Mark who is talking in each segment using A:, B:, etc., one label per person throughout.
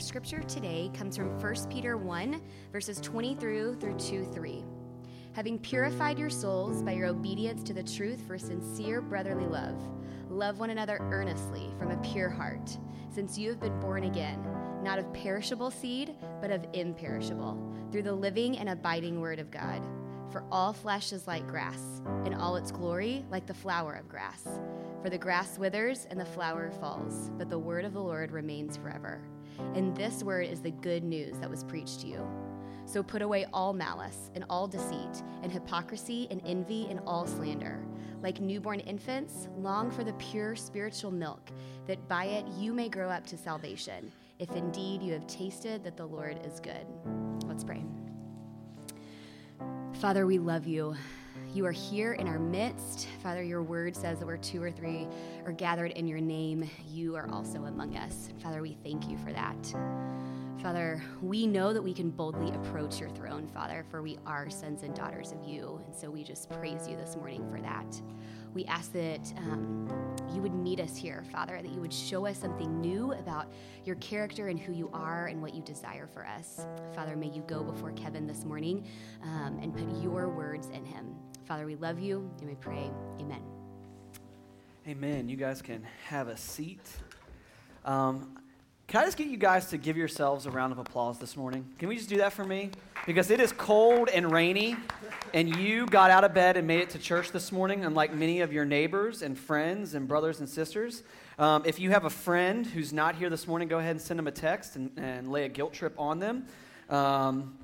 A: scripture today comes from 1 Peter 1, verses 20 through through 2 3. Having purified your souls by your obedience to the truth for sincere brotherly love, love one another earnestly from a pure heart, since you have been born again, not of perishable seed, but of imperishable, through the living and abiding word of God. For all flesh is like grass, and all its glory like the flower of grass. For the grass withers and the flower falls, but the word of the Lord remains forever. And this word is the good news that was preached to you. So put away all malice and all deceit and hypocrisy and envy and all slander. Like newborn infants, long for the pure spiritual milk, that by it you may grow up to salvation, if indeed you have tasted that the Lord is good. Let's pray. Father, we love you. You are here in our midst. Father, your word says that where two or three are gathered in your name, you are also among us. Father, we thank you for that. Father, we know that we can boldly approach your throne, Father, for we are sons and daughters of you. And so we just praise you this morning for that. We ask that um, you would meet us here, Father, that you would show us something new about your character and who you are and what you desire for us. Father, may you go before Kevin this morning um, and put your words in him. Father, we love you and we pray, Amen.
B: Amen. You guys can have a seat. Um, can I just get you guys to give yourselves a round of applause this morning? Can we just do that for me? Because it is cold and rainy, and you got out of bed and made it to church this morning, unlike many of your neighbors and friends and brothers and sisters. Um, if you have a friend who's not here this morning, go ahead and send them a text and, and lay a guilt trip on them. Um,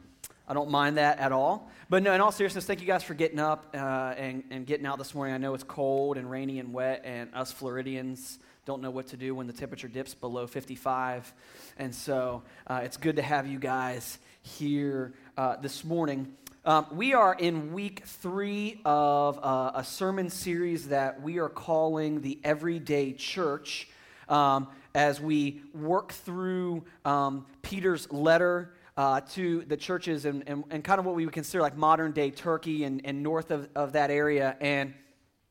B: I don't mind that at all. But no, in all seriousness, thank you guys for getting up uh, and, and getting out this morning. I know it's cold and rainy and wet, and us Floridians don't know what to do when the temperature dips below 55. And so uh, it's good to have you guys here uh, this morning. Um, we are in week three of uh, a sermon series that we are calling the Everyday Church um, as we work through um, Peter's letter. Uh, to the churches and, and, and, kind of what we would consider like modern day Turkey and, and north of, of that area. And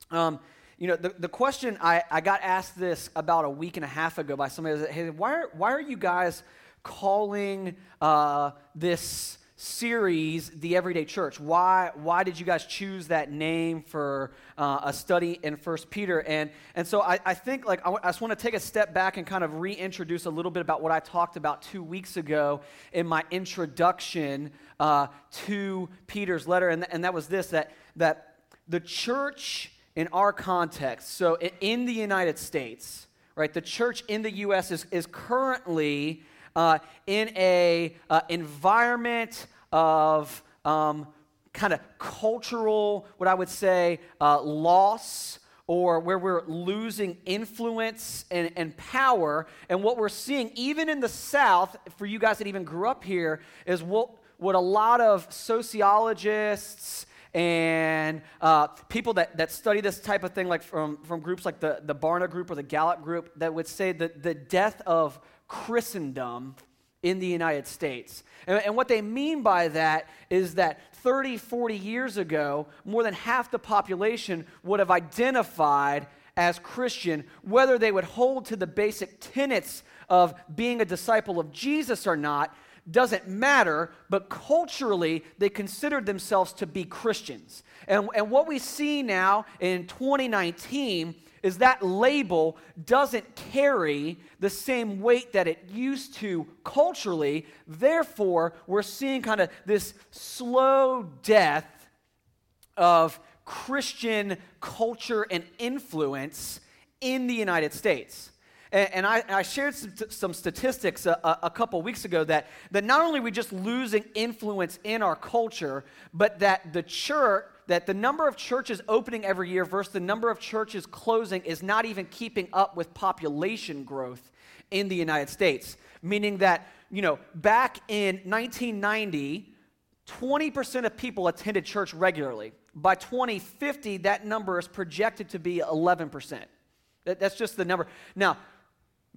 B: um, you know, the, the question I, I got asked this about a week and a half ago by somebody was, hey, why are, why are you guys calling uh, this series the Everyday Church? Why, why did you guys choose that name for uh, a study in First Peter? And, and so I, I think like I, w- I just want to take a step back and kind of reintroduce a little bit about what I talked about two weeks ago in my introduction uh, to Peter's letter. And, th- and that was this, that, that the church in our context, so in the United States, right, the church in the U.S. is, is currently uh, in a uh, environment of um, kind of cultural, what I would say, uh, loss or where we're losing influence and, and power. And what we're seeing, even in the South, for you guys that even grew up here, is what, what a lot of sociologists and uh, people that, that study this type of thing, like from, from groups like the, the Barna Group or the Gallup Group, that would say that the death of Christendom in the United States. And, and what they mean by that is that 30, 40 years ago, more than half the population would have identified as Christian, whether they would hold to the basic tenets of being a disciple of Jesus or not, doesn't matter, but culturally, they considered themselves to be Christians. And, and what we see now in 2019 is that label doesn't carry the same weight that it used to culturally. Therefore, we're seeing kind of this slow death of Christian culture and influence in the United States. And, I, shared some, some statistics a, a, couple weeks ago that, that not only are we just losing influence in our culture, but that the church, that the number of churches opening every year versus the number of churches closing is not even keeping up with population growth in the United States. Meaning that, you know, back in 1990, 20% of people attended church regularly. By 2050, that number is projected to be 11%. That, that's just the number. Now,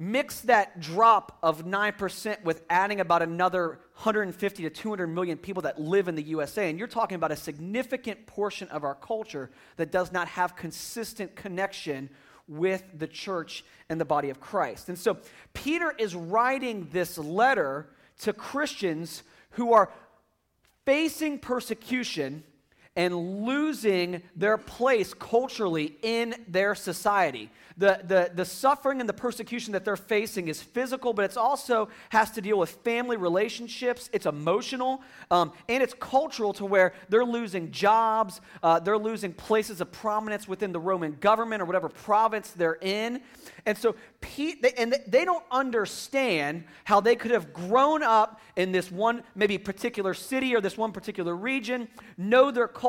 B: Mix that drop of 9% with adding about another 150 to 200 million people that live in the USA. And you're talking about a significant portion of our culture that does not have consistent connection with the church and the body of Christ. And so Peter is writing this letter to Christians who are facing persecution and losing their place culturally in their society. The, the, the suffering and the persecution that they're facing is physical, but it also has to deal with family relationships. It's emotional, um, and it's cultural to where they're losing jobs, uh, they're losing places of prominence within the Roman government or whatever province they're in. And so, Pete, they, and they don't understand how they could have grown up in this one, maybe particular city or this one particular region, know their culture,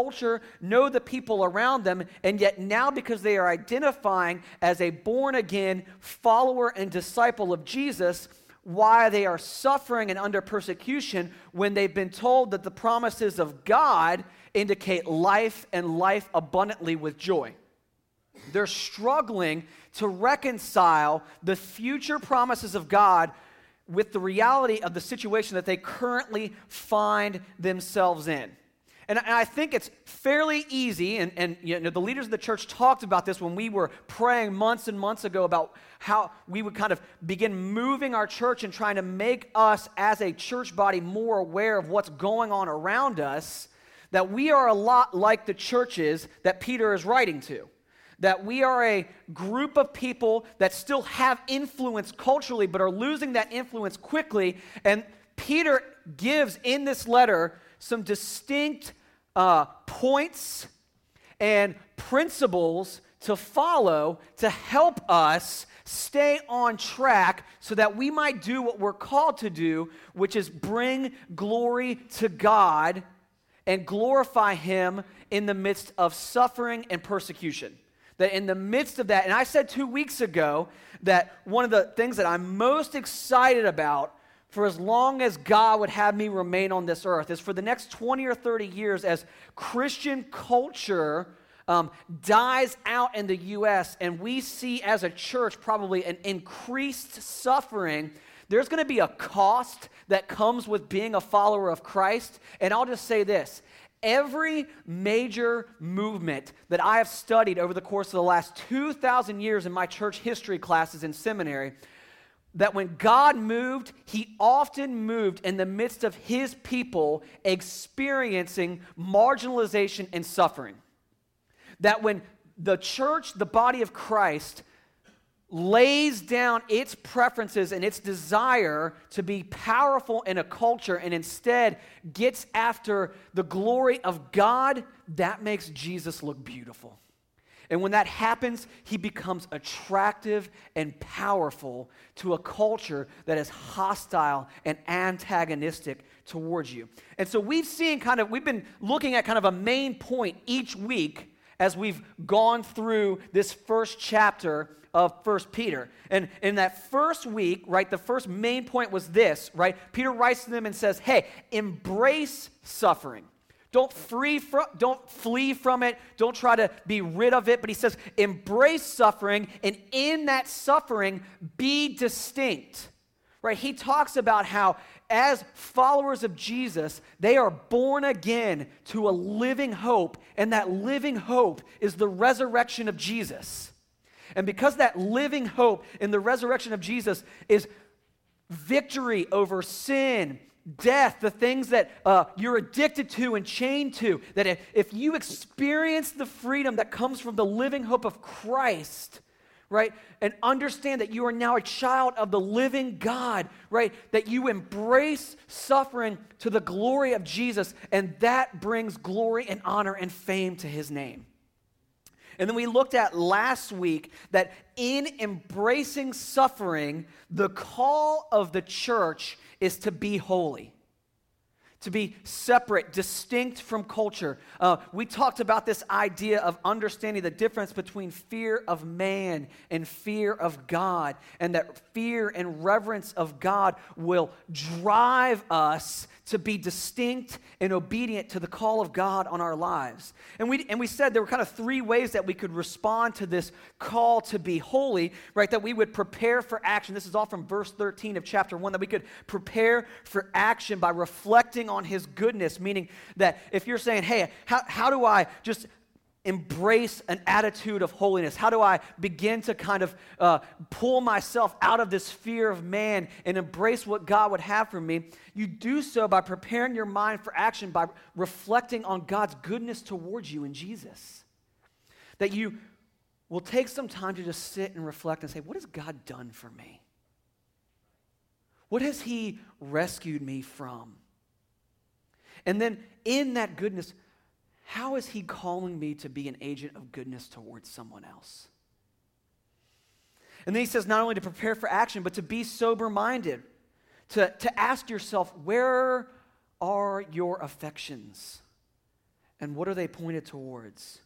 B: know the people around them, and yet now because they are identifying as a born again follower and disciple of Jesus, why they are suffering and under persecution when they've been told that the promises of God indicate life and life abundantly with joy. They're struggling to reconcile the future promises of God with the reality of the situation that they currently find themselves in. And, I think it's fairly easy, and, and you know, the leaders of the church talked about this when we were praying months and months ago about how we would kind of begin moving our church and trying to make us as a church body more aware of what's going on around us, that we are a lot like the churches that Peter is writing to that we are a group of people that still have influence culturally, but are losing that influence quickly. And Peter gives in this letter some distinct uh, points and principles to follow to help us stay on track so that we might do what we're called to do, which is bring glory to God and glorify Him in the midst of suffering and persecution. That in the midst of that, and I said two weeks ago that one of the things that I'm most excited about for as long as God would have me remain on this earth is for the next 20 or 30 years as Christian culture um, dies out in the U.S. and we see as a church probably an increased suffering. There's going to be a cost that comes with being a follower of Christ. And I'll just say this Every major movement that I have studied over the course of the last 2,000 years in my church history classes in seminary, that when God moved, he often moved in the midst of his people experiencing marginalization and suffering. That when the church, the body of Christ, lays down its preferences and its desire to be powerful in a culture and instead gets after the glory of God, that makes Jesus look beautiful. And when that happens, he becomes attractive and powerful to a culture that is hostile and antagonistic towards you. And so we've seen kind of, we've been looking at kind of a main point each week as we've gone through this first chapter of First Peter. And in that first week, right, the first main point was this, right? Peter writes to them and says, hey, embrace suffering. Don't, free from, don't flee from it. Don't try to be rid of it. But he says, embrace suffering, and in that suffering, be distinct. Right? He talks about how, as followers of Jesus, they are born again to a living hope, and that living hope is the resurrection of Jesus. And because that living hope in the resurrection of Jesus is victory over sin, death, the things that uh, you're addicted to and chained to, that if, if you experience the freedom that comes from the living hope of Christ, right, and understand that you are now a child of the living God, right, that you embrace suffering to the glory of Jesus, and that brings glory and honor and fame to his name. And then we looked at last week that in embracing suffering, the call of the church is to be holy to be separate, distinct from culture. Uh, we talked about this idea of understanding the difference between fear of man and fear of God, and that fear and reverence of God will drive us to be distinct and obedient to the call of God on our lives. And we, and we said there were kind of three ways that we could respond to this call to be holy, right? That we would prepare for action. This is all from verse 13 of chapter 1, that we could prepare for action by reflecting on his goodness, meaning that if you're saying, hey, how, how do I just embrace an attitude of holiness? How do I begin to kind of uh, pull myself out of this fear of man and embrace what God would have for me? You do so by preparing your mind for action, by reflecting on God's goodness towards you in Jesus. That you will take some time to just sit and reflect and say, What has God done for me? What has He rescued me from? And then in that goodness, how is He calling me to be an agent of goodness towards someone else? And then He says not only to prepare for action, but to be sober minded, to, to ask yourself, where are your affections? And what are they pointed towards?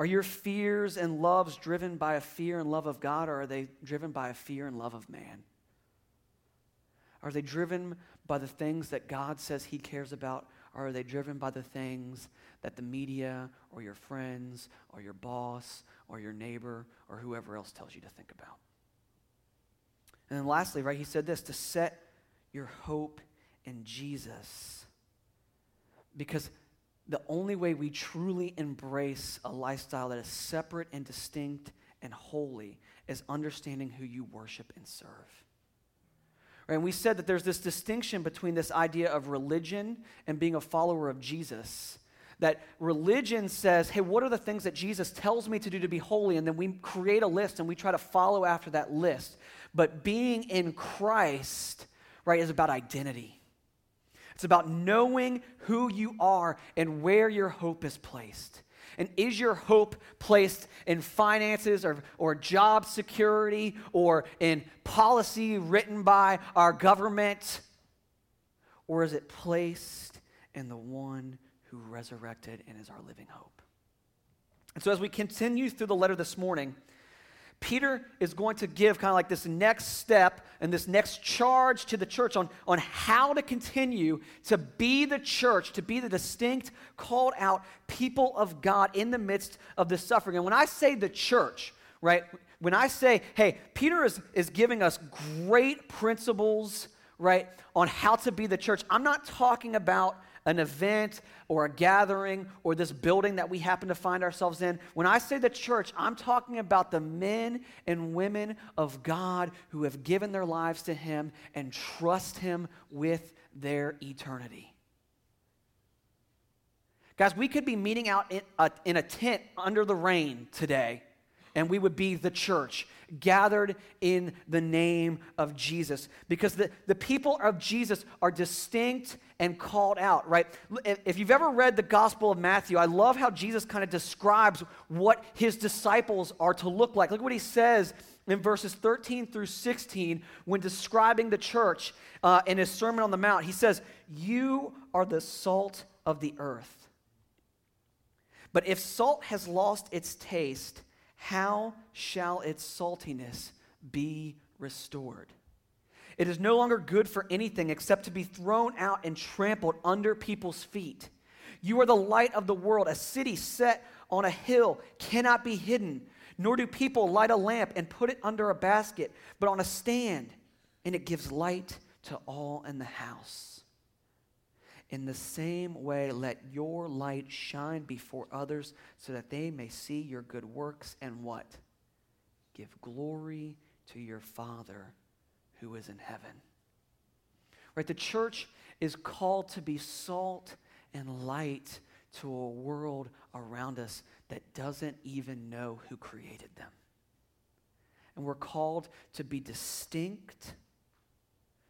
B: Are your fears and loves driven by a fear and love of God, or are they driven by a fear and love of man? Are they driven by the things that God says He cares about, or are they driven by the things that the media or your friends or your boss or your neighbor or whoever else tells you to think about. And then lastly, right, he said this to set your hope in Jesus. Because the only way we truly embrace a lifestyle that is separate and distinct and holy is understanding who you worship and serve. And we said that there's this distinction between this idea of religion and being a follower of Jesus that religion says, hey, what are the things that Jesus tells me to do to be holy? And then we create a list and we try to follow after that list. But being in Christ, right, is about identity. It's about knowing who you are and where your hope is placed. And is your hope placed in finances or, or job security or in policy written by our government? Or is it placed in the one who resurrected and is our living hope. And so, as we continue through the letter this morning, Peter is going to give kind of like this next step and this next charge to the church on, on how to continue to be the church, to be the distinct, called out people of God in the midst of this suffering. And when I say the church, right, when I say, hey, Peter is, is giving us great principles, right, on how to be the church, I'm not talking about an event or a gathering or this building that we happen to find ourselves in. When I say the church, I'm talking about the men and women of God who have given their lives to Him and trust Him with their eternity. Guys, we could be meeting out in a, in a tent under the rain today and we would be the church gathered in the name of Jesus. Because the, the people of Jesus are distinct and called out, right? If you've ever read the Gospel of Matthew, I love how Jesus kind of describes what his disciples are to look like. Look what he says in verses 13 through 16 when describing the church uh, in his Sermon on the Mount. He says, You are the salt of the earth. But if salt has lost its taste, how shall its saltiness be restored? It is no longer good for anything except to be thrown out and trampled under people's feet. You are the light of the world. A city set on a hill cannot be hidden, nor do people light a lamp and put it under a basket, but on a stand, and it gives light to all in the house. In the same way, let your light shine before others so that they may see your good works and what? Give glory to your Father who is in heaven. Right? The church is called to be salt and light to a world around us that doesn't even know who created them. And we're called to be distinct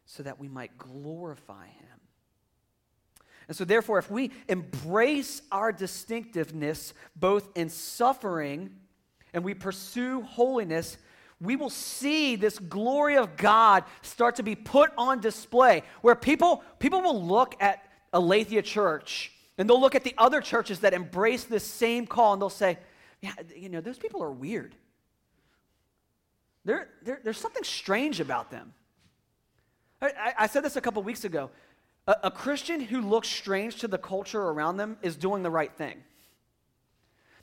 B: so that we might glorify Him. And so, therefore, if we embrace our distinctiveness both in suffering and we pursue holiness, we will see this glory of God start to be put on display where people, people will look at Aletheia Church and they'll look at the other churches that embrace this same call and they'll say, yeah, you know, those people are weird. There, there, there's something strange about them. I, I said this a couple weeks ago. A, a Christian who looks strange to the culture around them is doing the right thing.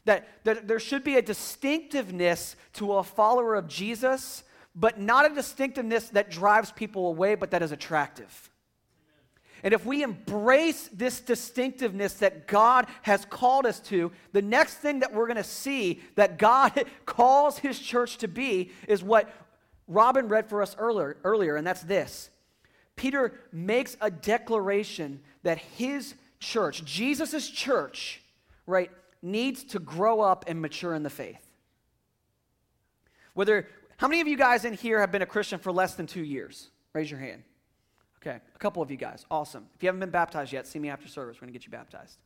B: That, that there should be a distinctiveness to a follower of Jesus, but not a distinctiveness that drives people away, but that is attractive. and if we embrace this distinctiveness that God has called us to, the next thing that we're going to see that God calls his church to be is what Robin read for us earlier, earlier and that's this. Peter makes a declaration that his church, Jesus' church, right, needs to grow up and mature in the faith. Whether, how many of you guys in here have been a Christian for less than two years? Raise your hand. Okay, a couple of you guys. Awesome. If you haven't been baptized yet, see me after service. We're going to get you baptized.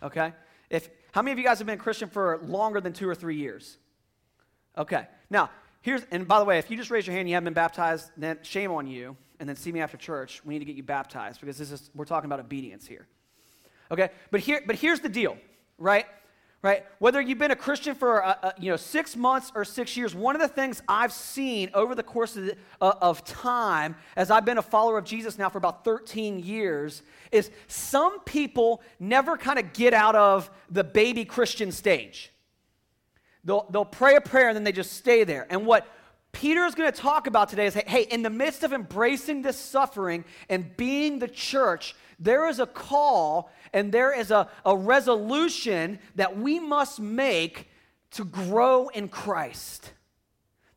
B: Okay? If how many of you guys have been a Christian for longer than 2 or 3 years? Okay. Now, here's and by the way, if you just raise your hand and you haven't been baptized, then shame on you and then see me after church. We need to get you baptized because this is we're talking about obedience here. Okay? But here but here's the deal, right? right? Whether you've been a Christian for uh, uh, you know six months or six years, one of the things I've seen over the course of, the, uh, of time, as I've been a follower of Jesus now for about 13 years, is some people never kind of get out of the baby Christian stage. They'll, they'll pray a prayer and then they just stay there. And what Peter is going to talk about today is hey, in the midst of embracing this suffering and being the church, there is a call and there is a, a resolution that we must make to grow in Christ.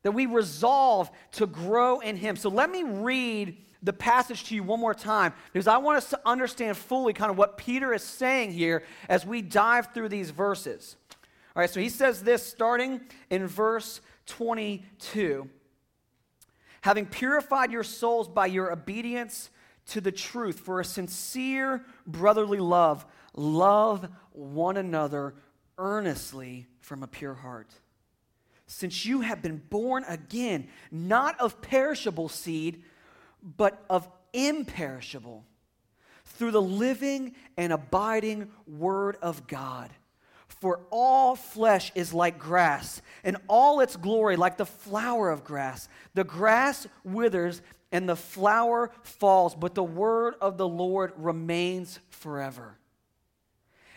B: That we resolve to grow in Him. So let me read the passage to you one more time because I want us to understand fully kind of what Peter is saying here as we dive through these verses. All right, so he says this starting in verse 22. Having purified your souls by your obedience to the truth for a sincere brotherly love, love one another earnestly from a pure heart. Since you have been born again, not of perishable seed, but of imperishable, through the living and abiding Word of God. For all flesh is like grass, and all its glory like the flower of grass. The grass withers and the flower falls, but the word of the Lord remains forever.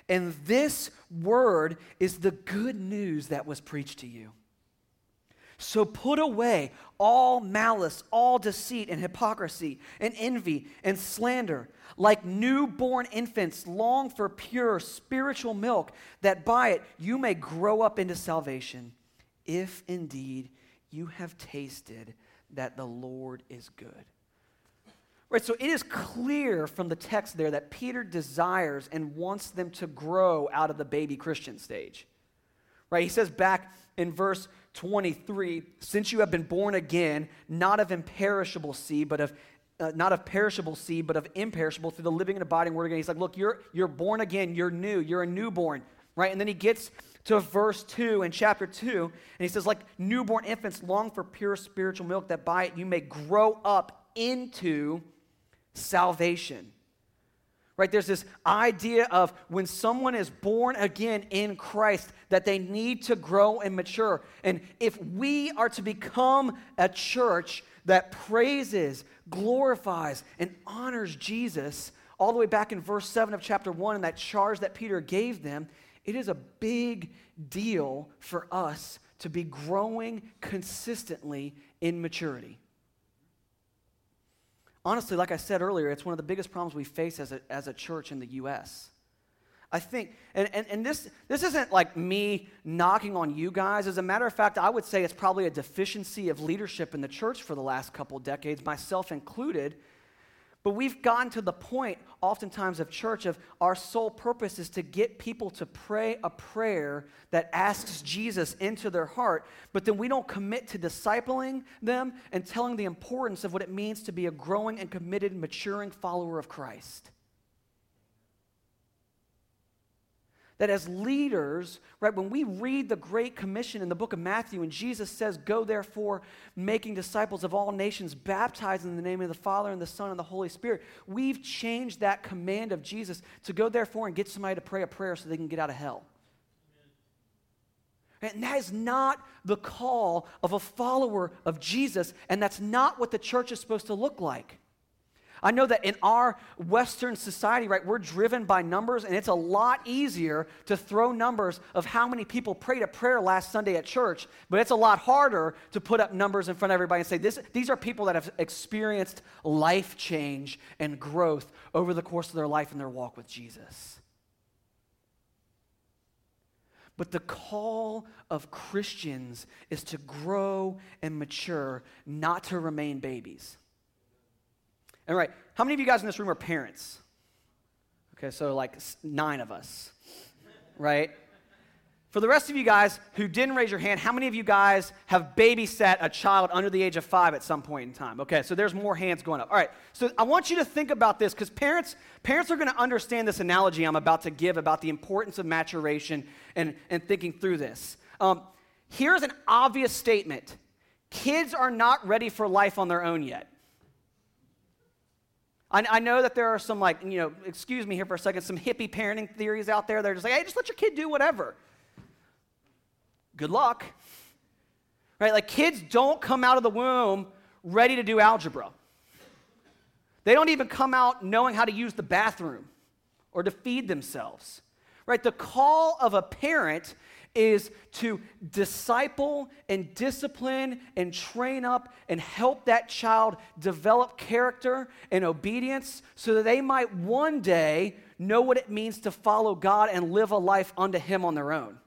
B: And this word is the good news that was preached to you. So put away all malice, all deceit, and hypocrisy, and envy, and slander. Like newborn infants, long for pure spiritual milk, that by it you may grow up into salvation, if indeed you have tasted that the Lord is good. Right, so it is clear from the text there that Peter desires and wants them to grow out of the baby Christian stage. Right, he says back in verse 23 since you have been born again, not of imperishable seed, but of uh, not of perishable seed, but of imperishable through the living and abiding word again. He's like, look, you're, you're born again, you're new, you're a newborn, right? And then he gets to verse 2 in chapter 2, and he says, like newborn infants long for pure spiritual milk, that by it you may grow up into salvation. Right? There's this idea of when someone is born again in Christ that they need to grow and mature. And if we are to become a church that praises, glorifies, and honors Jesus, all the way back in verse 7 of chapter 1 and that charge that Peter gave them, it is a big deal for us to be growing consistently in maturity. Honestly, like I said earlier, it's one of the biggest problems we face as a, as a church in the U.S. I think, and, and, and this, this isn't like me knocking on you guys. As a matter of fact, I would say it's probably a deficiency of leadership in the church for the last couple decades, myself included, but we've gotten to the point, oftentimes, of church of our sole purpose is to get people to pray a prayer that asks Jesus into their heart, but then we don't commit to discipling them and telling the importance of what it means to be a growing and committed, maturing follower of Christ. That as leaders, right, when we read the Great Commission in the book of Matthew and Jesus says, Go therefore, making disciples of all nations, baptizing in the name of the Father and the Son and the Holy Spirit, we've changed that command of Jesus to go therefore and get somebody to pray a prayer so they can get out of hell. And that is not the call of a follower of Jesus, and that's not what the church is supposed to look like. I know that in our Western society, right, we're driven by numbers, and it's a lot easier to throw numbers of how many people prayed a prayer last Sunday at church, but it's a lot harder to put up numbers in front of everybody and say, this, these are people that have experienced life change and growth over the course of their life and their walk with Jesus. But the call of Christians is to grow and mature, not to remain babies. And right, how many of you guys in this room are parents? Okay, so like nine of us, right? For the rest of you guys who didn't raise your hand, how many of you guys have babysat a child under the age of five at some point in time? Okay, so there's more hands going up. All right, so I want you to think about this because parents, parents are going to understand this analogy I'm about to give about the importance of maturation and, and thinking through this. Um, here's an obvious statement kids are not ready for life on their own yet. I, I, know that there are some, like, you know, excuse me here for a second, some hippie parenting theories out there. They're just like, hey, just let your kid do whatever. Good luck. Right? Like, kids don't come out of the womb ready to do algebra. They don't even come out knowing how to use the bathroom or to feed themselves. Right? The call of a parent is to disciple and discipline and train up and help that child develop character and obedience so that they might one day know what it means to follow God and live a life unto Him on their own.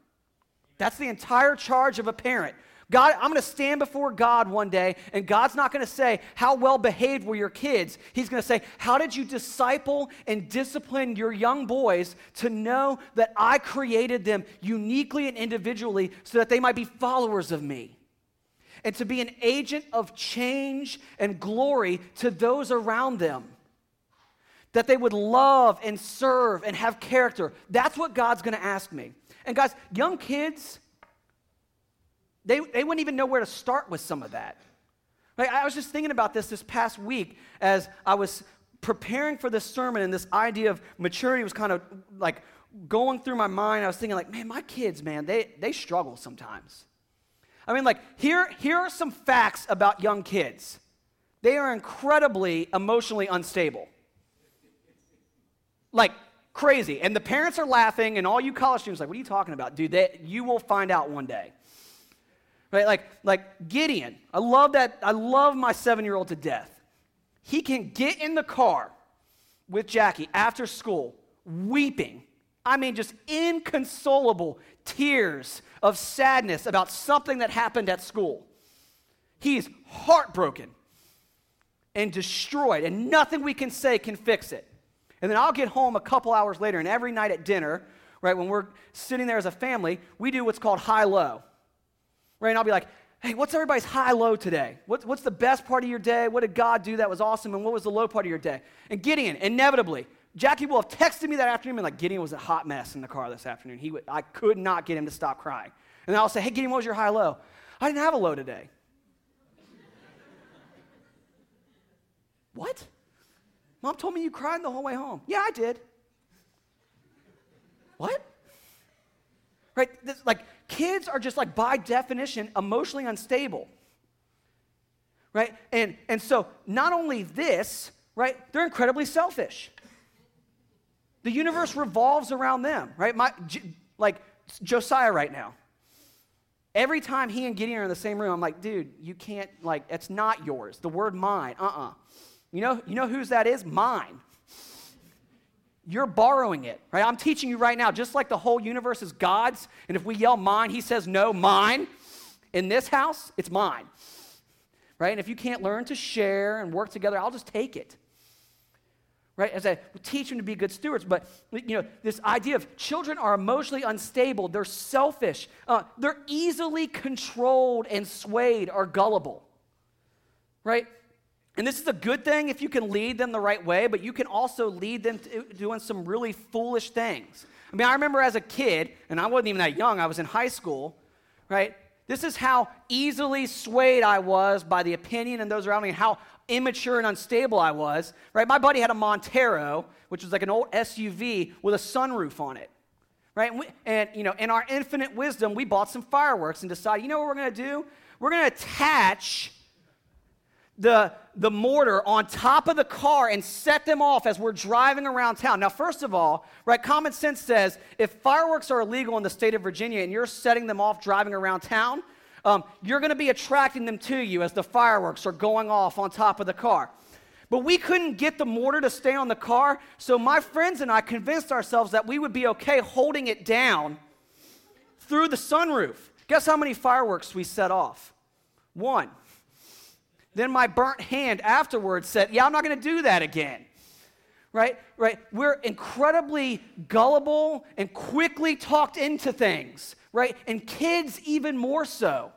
B: That's the entire charge of a parent God, I'm going to stand before God one day, and God's not going to say, How well behaved were your kids? He's going to say, How did you disciple and discipline your young boys to know that I created them uniquely and individually so that they might be followers of me? And to be an agent of change and glory to those around them. That they would love and serve and have character. That's what God's going to ask me. And guys, young kids, they, they wouldn't even know where to start with some of that. Like, I was just thinking about this this past week as I was preparing for this sermon, and this idea of maturity was kind of like going through my mind. I was thinking, like, man, my kids, man, they, they struggle sometimes. I mean, like, here, here are some facts about young kids they are incredibly emotionally unstable. Like, crazy. And the parents are laughing, and all you college students like, what are you talking about? Dude, they, you will find out one day. Right? Like, like Gideon. I love that. I love my seven year old to death. He can get in the car with Jackie after school, weeping. I mean, just inconsolable tears of sadness about something that happened at school. He's heartbroken and destroyed, and nothing we can say can fix it. And then I'll get home a couple hours later, and every night at dinner, right, when we're sitting there as a family, we do what's called high low right? And I'll be like, hey, what's everybody's high low today? What's, what's the best part of your day? What did God do that was awesome? And what was the low part of your day? And Gideon, inevitably, Jackie will have texted me that afternoon and like, Gideon was a hot mess in the car this afternoon. He I could not get him to stop crying. And I'll say, hey, Gideon, what was your high low? I didn't have a low today. what? Mom told me you cried the whole way home. Yeah, I did. what? Right? This, like, kids are just like by definition emotionally unstable. Right? And and so not only this right they're incredibly selfish. The universe revolves around them right? My like josiah right now. Every time he and gideon are in the same room i'm like dude you can't like it's not yours. The word mine uh-uh. You know you know whose that is? Mine you're borrowing it, right? I'm teaching you right now, just like the whole universe is God's, and if we yell mine, he says no, mine. In this house, it's mine, right? And if you can't learn to share and work together, I'll just take it, right? As I teach them to be good stewards, but you know, this idea of children are emotionally unstable, they're selfish, uh, they're easily controlled and swayed or gullible, right? And this is a good thing if you can lead them the right way, but you can also lead them doing some really foolish things. I mean, I remember as a kid, and I wasn't even that young, I was in high school, right? This is how easily swayed I was by the opinion and those around me, and how immature and unstable I was, right? My buddy had a Montero, which was like an old SUV with a sunroof on it, right? And, we, and you know, in our infinite wisdom, we bought some fireworks and decided, you know what we're going to do? We're going to attach the the mortar on top of the car and set them off as we're driving around town. Now, first of all, right, common sense says if fireworks are illegal in the state of Virginia and you're setting them off driving around town, um, you're going to be attracting them to you as the fireworks are going off on top of the car. But we couldn't get the mortar to stay on the car, so my friends and I convinced ourselves that we would be okay holding it down through the sunroof. Guess how many fireworks we set off? One. Then my burnt hand afterwards said, Yeah, I'm not going to do that again. Right? Right? We're incredibly gullible and quickly talked into things, right? And kids even more so.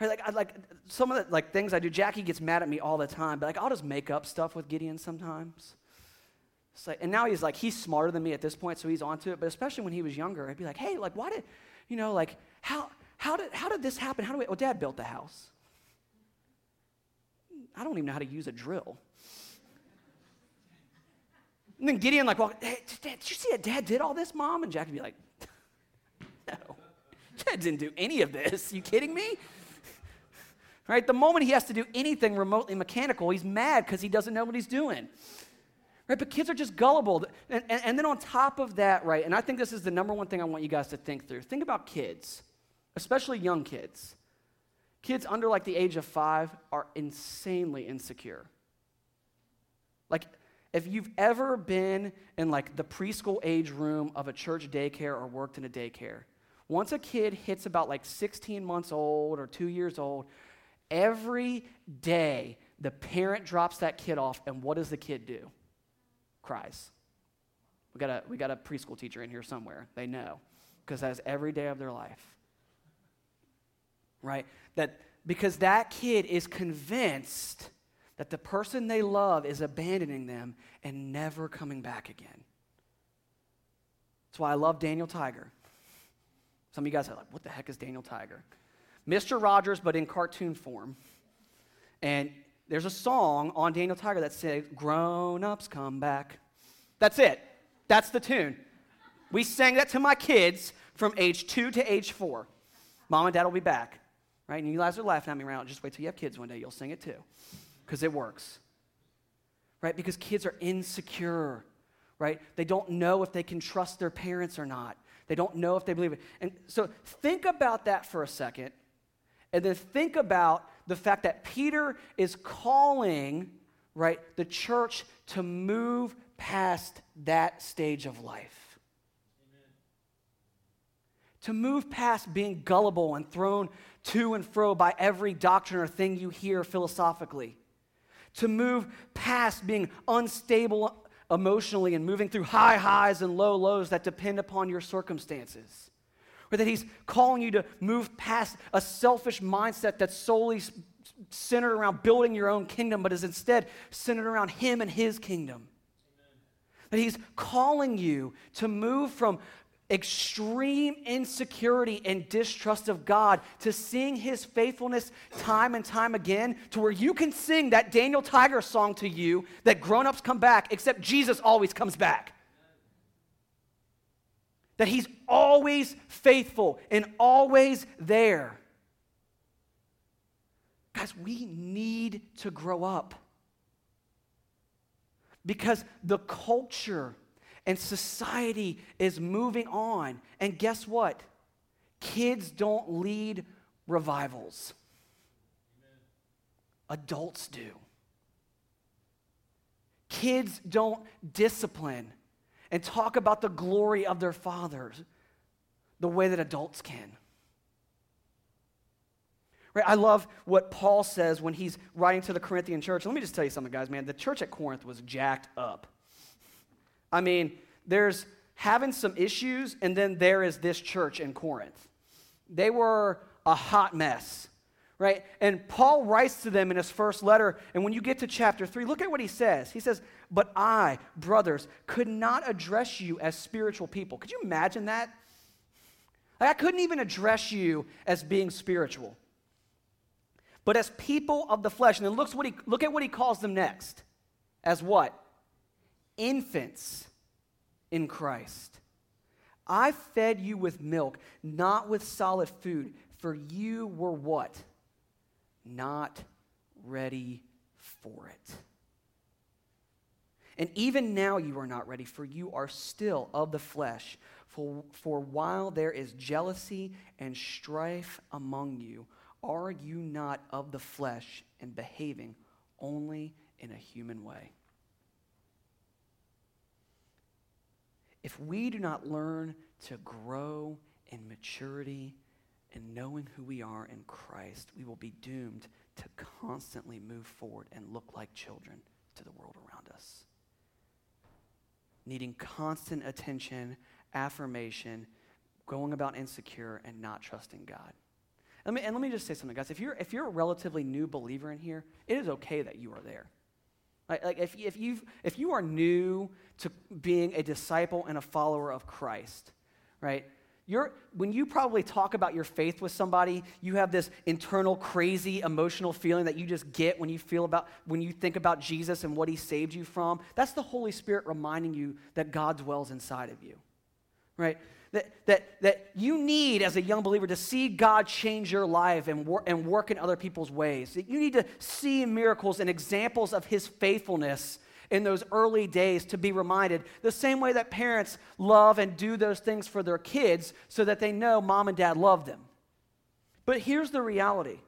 B: Right? Like, I, like some of the like things I do. Jackie gets mad at me all the time, but like I'll just make up stuff with Gideon sometimes. It's like, and now he's like he's smarter than me at this point, so he's onto it. But especially when he was younger, I'd be like, hey, like why did, you know, like how how did how did this happen? How do we? Well, Dad built the house. I don't even know how to use a drill. And then Gideon, like, well, hey, did, you see that dad did all this, mom? And Jackie would be like, no, dad didn't do any of this. You kidding me? Right? The moment he has to do anything remotely mechanical, he's mad because he doesn't know what he's doing. Right? But kids are just gullible. And, and, and then on top of that, right, and I think this is the number one thing I want you guys to think through. Think about kids, especially young kids. Kids under like the age of five are insanely insecure. Like, if you've ever been in like the preschool age room of a church daycare or worked in a daycare, once a kid hits about like 16 months old or two years old, every day the parent drops that kid off, and what does the kid do? Cries. We got a, we got a preschool teacher in here somewhere. They know because that's every day of their life. Right? That because that kid is convinced that the person they love is abandoning them and never coming back again. That's why I love Daniel Tiger. Some of you guys are like, what the heck is Daniel Tiger? Mr. Rogers, but in cartoon form. And there's a song on Daniel Tiger that says, Grown ups come back. That's it. That's the tune. We sang that to my kids from age two to age four. Mom and dad will be back. Right? And you guys are laughing at me right now. Just wait till you have kids one day. You'll sing it too. Because it works. Right? Because kids are insecure. Right? They don't know if they can trust their parents or not. They don't know if they believe it. And so think about that for a second. And then think about the fact that Peter is calling, right, the church to move past that stage of life to move past being gullible and thrown to and fro by every doctrine or thing you hear philosophically, to move past being unstable emotionally and moving through high highs and low lows that depend upon your circumstances. Or that he's calling you to move past a selfish mindset that's solely centered around building your own kingdom, but is instead centered around him and his kingdom. That he's calling you to move from extreme insecurity and distrust of God to seeing his faithfulness time and time again to where you can sing that Daniel Tiger song to you that grown-ups come back except Jesus always comes back. That he's always faithful and always there. Guys, we need to grow up. Because the culture and society is moving on. And guess what? Kids don't lead revivals, adults do. Kids don't discipline and talk about the glory of their fathers the way that adults can. Right? I love what Paul says when he's writing to the Corinthian church. Let me just tell you something, guys, man. The church at Corinth was jacked up. I mean, there's having some issues, and then there is this church in Corinth. They were a hot mess, right? And Paul writes to them in his first letter, and when you get to chapter 3, look at what he says. He says, But I, brothers, could not address you as spiritual people. Could you imagine that? Like, I couldn't even address you as being spiritual, but as people of the flesh. And then look, what he, look at what he calls them next. As what? Infants in Christ. I fed you with milk, not with solid food, for you were what? Not ready for it. And even now you are not ready, for you are still of the flesh. For, for while there is jealousy and strife among you, are you not of the flesh and behaving only in a human way? If we do not learn to grow in maturity and knowing who we are in Christ, we will be doomed to constantly move forward and look like children to the world around us. Needing constant attention, affirmation, going about insecure, and not trusting God. Let me, and let me just say something, guys. If you're, if you're a relatively new believer in here, it is okay that you are there. Like, like if, if, you've, if you are new to being a disciple and a follower of Christ, right? You're, when you probably talk about your faith with somebody, you have this internal crazy emotional feeling that you just get when you feel about when you think about Jesus and what he saved you from. That's the Holy Spirit reminding you that God dwells inside of you. Right? That, that, that you need as a young believer to see God change your life and, wor- and work in other people's ways. That you need to see miracles and examples of his faithfulness in those early days to be reminded, the same way that parents love and do those things for their kids so that they know mom and dad love them. But here's the reality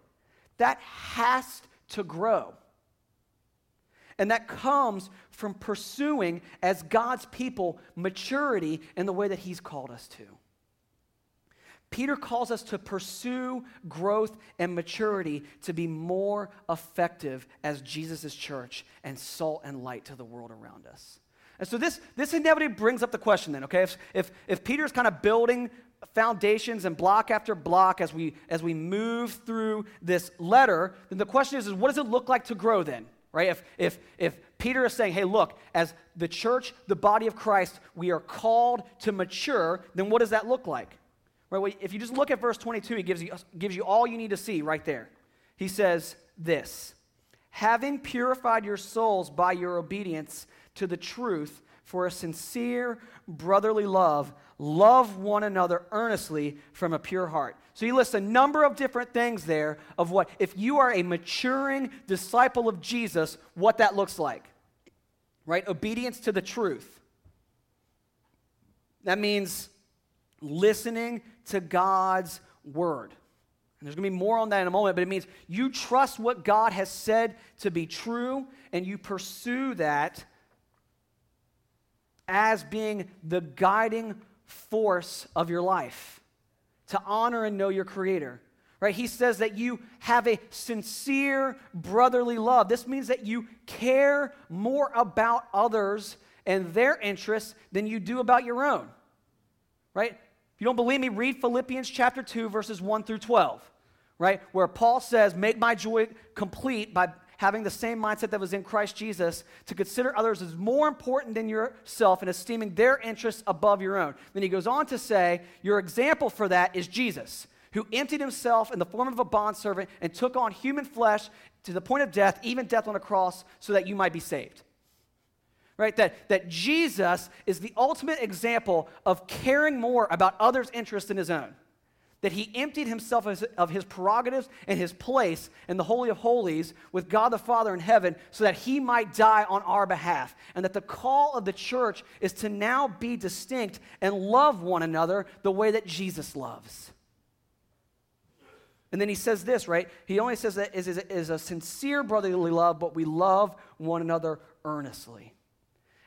B: that has to grow. And that comes from pursuing, as God's people, maturity in the way that He's called us to. Peter calls us to pursue growth and maturity to be more effective as Jesus' church and salt and light to the world around us. And so this, this inevitably brings up the question then, okay? If, if, if Peter's kind of building foundations and block after block as we, as we move through this letter, then the question is, is what does it look like to grow then? Right? If, if, if Peter is saying, hey, look, as the church, the body of Christ, we are called to mature, then what does that look like? Right? If you just look at verse 22, he gives you, gives you all you need to see right there. He says this Having purified your souls by your obedience to the truth for a sincere brotherly love, love one another earnestly from a pure heart. So he lists a number of different things there of what, if you are a maturing disciple of Jesus, what that looks like. Right? Obedience to the truth. That means listening to God's word. And there's going to be more on that in a moment, but it means you trust what God has said to be true and you pursue that as being the guiding force of your life to honor and know your creator. Right? He says that you have a sincere brotherly love. This means that you care more about others and their interests than you do about your own. Right? If you don't believe me, read Philippians chapter 2, verses 1 through 12, right? Where Paul says, Make my joy complete by having the same mindset that was in Christ Jesus to consider others as more important than yourself and esteeming their interests above your own. Then he goes on to say, Your example for that is Jesus, who emptied himself in the form of a bondservant and took on human flesh to the point of death, even death on a cross, so that you might be saved right? That, that Jesus is the ultimate example of caring more about others' interests than his own. That he emptied himself of his prerogatives and his place in the Holy of Holies with God the Father in heaven so that he might die on our behalf. And that the call of the church is to now be distinct and love one another the way that Jesus loves. And then he says this, right? He only says that is, a sincere brotherly love, but we love one another earnestly.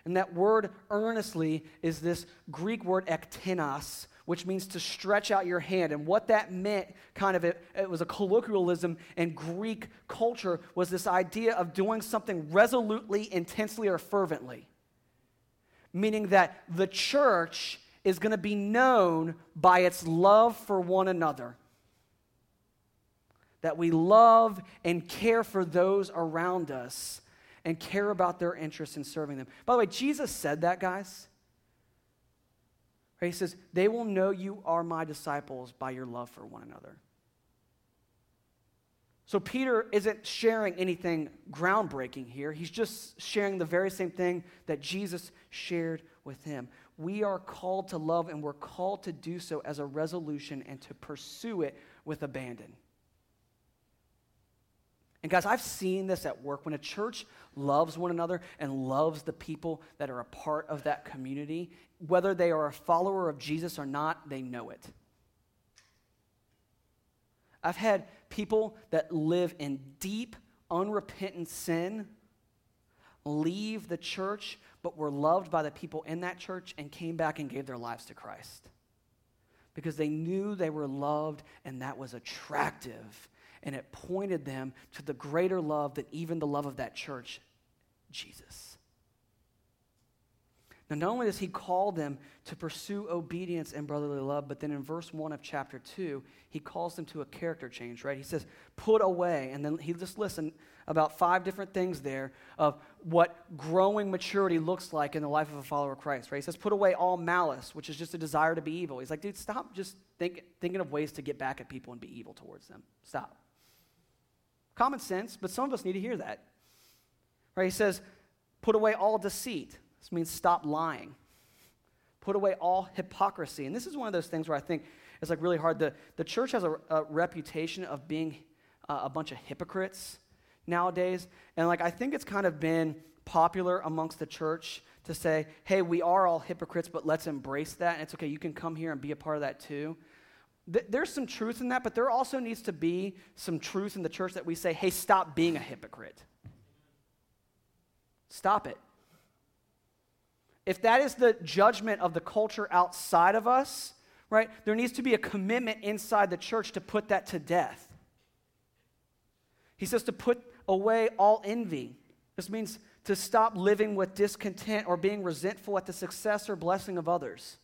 B: And that word earnestly is this Greek word ektenos, which means to stretch out your hand. And what that meant, kind of, it, it, was a colloquialism in Greek culture, was this idea of doing something resolutely, intensely, or fervently. Meaning that the church is going to be known by its love for one another. That we love and care for those around us and care about their interests in serving them. By the way, Jesus said that, guys. He says, They will know you are my disciples by your love for one another. So Peter isn't sharing anything groundbreaking here. He's just sharing the very same thing that Jesus shared with him. We are called to love, and we're called to do so as a resolution and to pursue it with abandon. And guys, I've seen this at work. When a church loves one another and loves the people that are a part of that community, whether they are a follower of Jesus or not, they know it. I've had people that live in deep, unrepentant sin leave the church, but were loved by the people in that church and came back and gave their lives to Christ. Because they knew they were loved and that was attractive. And it pointed them to the greater love than even the love of that church, Jesus. Now, not only does he call them to pursue obedience and brotherly love, but then in verse 1 of chapter 2, he calls them to a character change, right? He says, put away. And then he just listened about five different things there of what growing maturity looks like in the life of a follower of Christ, right? He says, put away all malice, which is just a desire to be evil. He's like, dude, stop just think, thinking of ways to get back at people and be evil towards them. Stop. Common sense, but some of us need to hear that. Right? He says, put away all deceit. This means stop lying. Put away all hypocrisy. And this is one of those things where I think it's like really hard. The, the church has a, a reputation of being uh, a bunch of hypocrites nowadays. And like I think it's kind of been popular amongst the church to say, hey, we are all hypocrites, but let's embrace that. And it's okay, you can come here and be a part of that too. Th- there's some truth in that, but there also needs to be some truth in the church that we say, hey, stop being a hypocrite. Stop it. If that is the judgment of the culture outside of us, right, there needs to be a commitment inside the church to put that to death. He says to put away all envy. This means to stop living with discontent or being resentful at the success or blessing of others.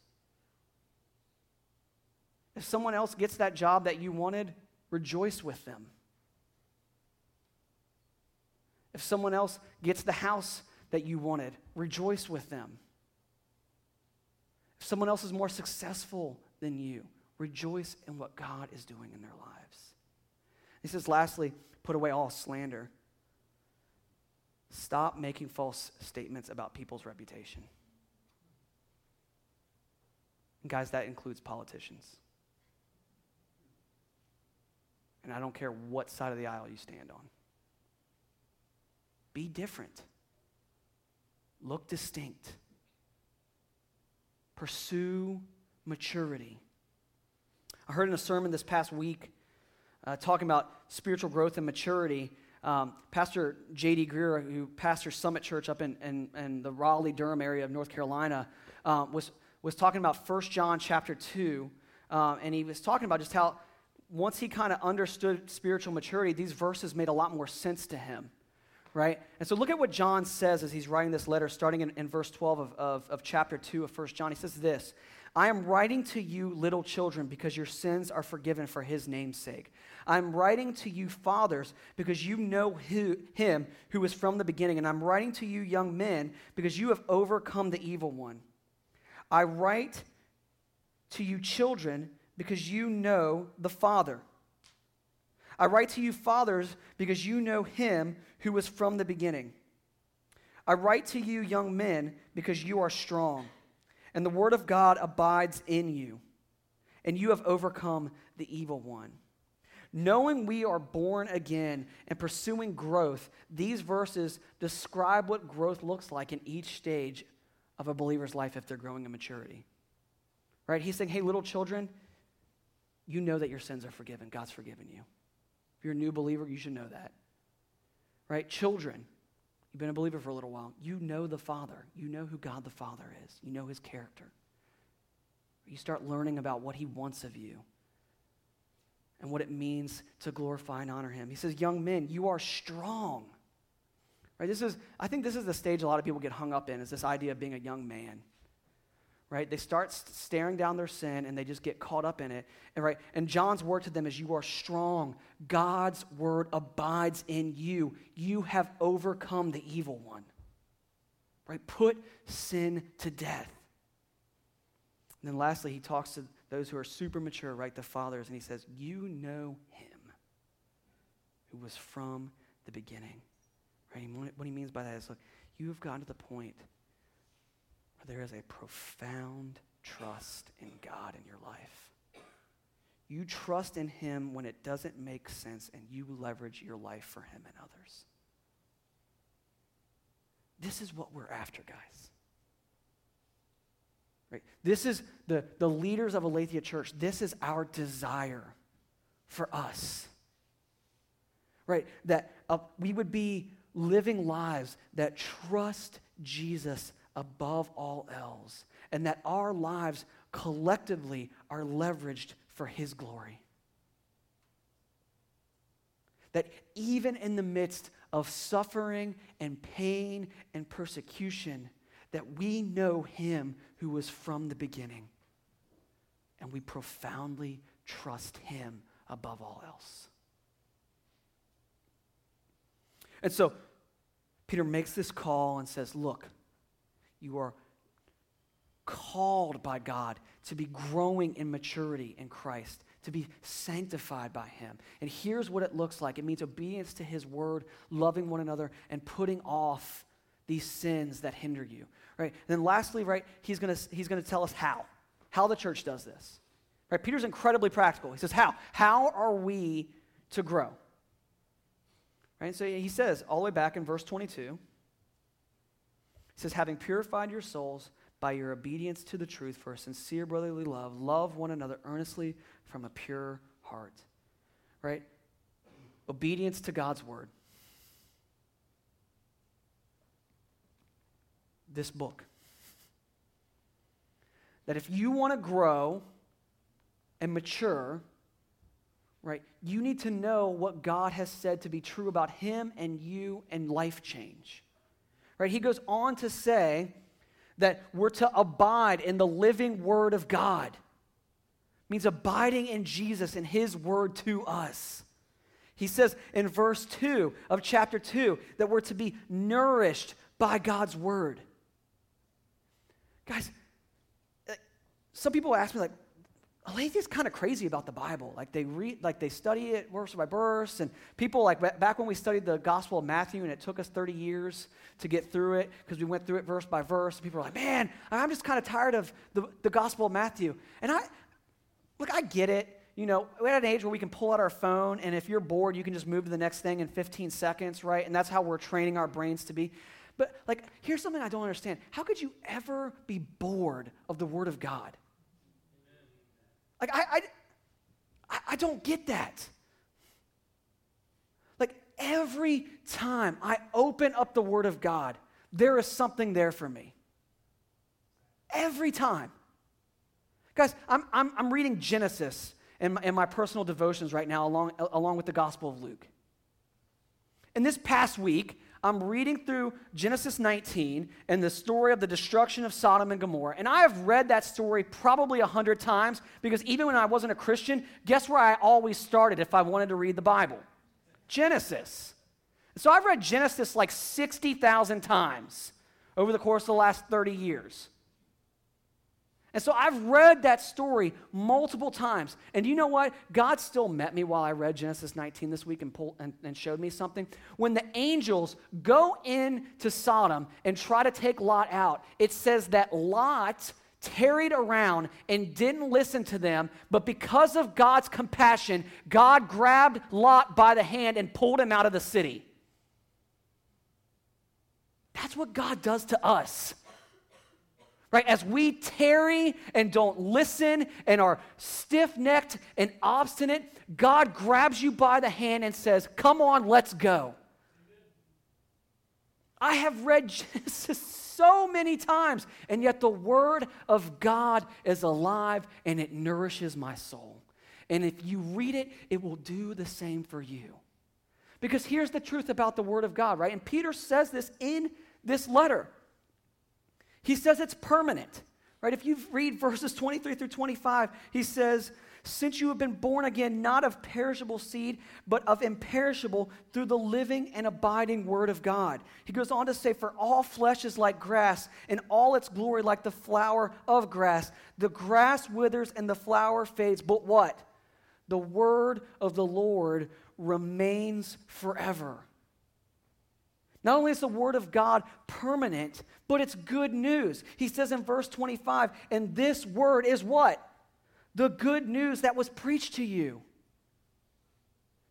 B: If someone else gets that job that you wanted, rejoice with them. If someone else gets the house that you wanted, rejoice with them. If someone else is more successful than you, rejoice in what God is doing in their lives. He says, lastly, put away all slander. Stop making false statements about people's reputation. And guys, that includes politicians. And I don't care what side of the aisle you stand on. Be different. Look distinct. Pursue maturity. I heard in a sermon this past week uh, talking about spiritual growth and maturity. Um, Pastor J.D. Greear, who pastors Summit Church up in, in, in the Raleigh, Durham area of North Carolina, um, was, was talking about 1 John chapter 2. Um, and he was talking about just how once he kind of understood spiritual maturity, these verses made a lot more sense to him right? And so look at what John says as he's writing this letter, starting in, in verse 12 of, of, of chapter 2 of 1 John. He says this I am writing to you, little children, because your sins are forgiven for his name's sake. I'm writing to you, fathers, because you know who, him who is from the beginning. And I'm writing to you, young men, because you have overcome the evil one. I write to you, children, because you know the Father. I write to you, fathers, because you know him who was from the beginning. I write to you, young men, because you are strong, and the word of God abides in you, and you have overcome the evil one. Knowing we are born again and pursuing growth, these verses describe what growth looks like in each stage of a believer's life if they're growing in maturity. Right? He's saying, hey, little children, you know that your sins are forgiven. God's forgiven you. If you're a new believer, you should know that right? Children, you've been a believer for a little while. You know the Father. You know who God the Father is. You know his character. You start learning about what he wants of you and what it means to glorify and honor him. He says, Young men, you are strong. Right? This is, I think this is the stage a lot of people get hung up in, is this idea of being a young man right? They start staring down their sin and they just get caught up in it. And right, and John's word to them is you are strong. God's word abides in you. You have overcome the evil one. Right? Put sin to death. And then lastly, he talks to those who are super mature, right? The fathers, and he says, You know him who was from the beginning. Right? what he means by that is look, you have gotten to the point there is a profound trust in God in your life. You trust in Him when it doesn't make sense, and you leverage your life for Him and others. This is what we're after, guys. Right? This is the, the leaders of Aletheia Church. This is our desire for us. Right? That uh, we would be living lives that trust Jesus above all else, and that our lives collectively are leveraged for His glory. That even in the midst of suffering and pain and persecution, that we know Him who was from the beginning, and we profoundly trust Him above all else. And so Peter makes this call and says, Look, you are called by God to be growing in maturity in Christ, to be sanctified by Him. And here's what it looks like it means obedience to His word, loving one another, and putting off these sins that hinder you. Right? And then lastly, right, he's gonna, he's gonna tell us how. How the church does this. Right? Peter's incredibly practical. He says, How? How are we to grow? Right? So he says, all the way back in verse 22, he says, having purified your souls by your obedience to the truth for a sincere brotherly love, love one another earnestly from a pure heart. Right? Obedience to God's word. This book. That if you want to grow and mature, right, you need to know what God has said to be true about Him and you and life change. Right? He goes on to say that we're to abide in the living Word of God. It means abiding in Jesus and His Word to us. He says in verse 2 of chapter 2 that we're to be nourished by God's Word. Guys, uh, some people ask me, like, Aletheia's kind of crazy about the Bible. Like they read, like they study it verse by verse, and people like back when we studied the Gospel of Matthew, and it took us 30 years to get through it because we went through it verse by verse. And people are like, "Man, I'm just kind of tired of the, the Gospel of Matthew." And I, look, I get it. You know, we're at an age where we can pull out our phone, and if you're bored, you can just move to the next thing in 15 seconds, right? And that's how we're training our brains to be. But like, here's something I don't understand: How could you ever be bored of the Word of God? Like, I, I, I don't get that. Like, every time I open up the Word of God, there is something there for me. Every time. Guys, I'm, I'm, I'm reading Genesis in my, in my personal devotions right now, along, along with the Gospel of Luke. And this past week, I'm reading through Genesis 19 and the story of the destruction of Sodom and Gomorrah. And I have read that story probably a hundred times because even when I wasn't a Christian, guess where I always started if I wanted to read the Bible? Genesis. So I've read Genesis like 60,000 times over the course of the last 30 years. And so I've read that story multiple times. And you know what? God still met me while I read Genesis 19 this week and, pulled, and, and showed me something. When the angels go in to Sodom and try to take Lot out, it says that Lot tarried around and didn't listen to them, but because of God's compassion, God grabbed Lot by the hand and pulled him out of the city. That's what God does to us right? As we tarry and don't listen and are stiff necked and obstinate, God grabs you by the hand and says, Come on, let's go. I have read Genesis so many times, and yet the Word of God is alive and it nourishes my soul. And if you read it, it will do the same for you. Because here's the truth about the Word of God, right? And Peter says this in this letter. He says it's permanent, right? If you read verses 23 through 25, he says, Since you have been born again, not of perishable seed, but of imperishable through the living and abiding word of God. He goes on to say, For all flesh is like grass, and all its glory like the flower of grass. The grass withers and the flower fades, but what? The word of the Lord remains forever. Not only is the word of God permanent, but it's good news. He says in verse 25, and this word is what? the good news that was preached to you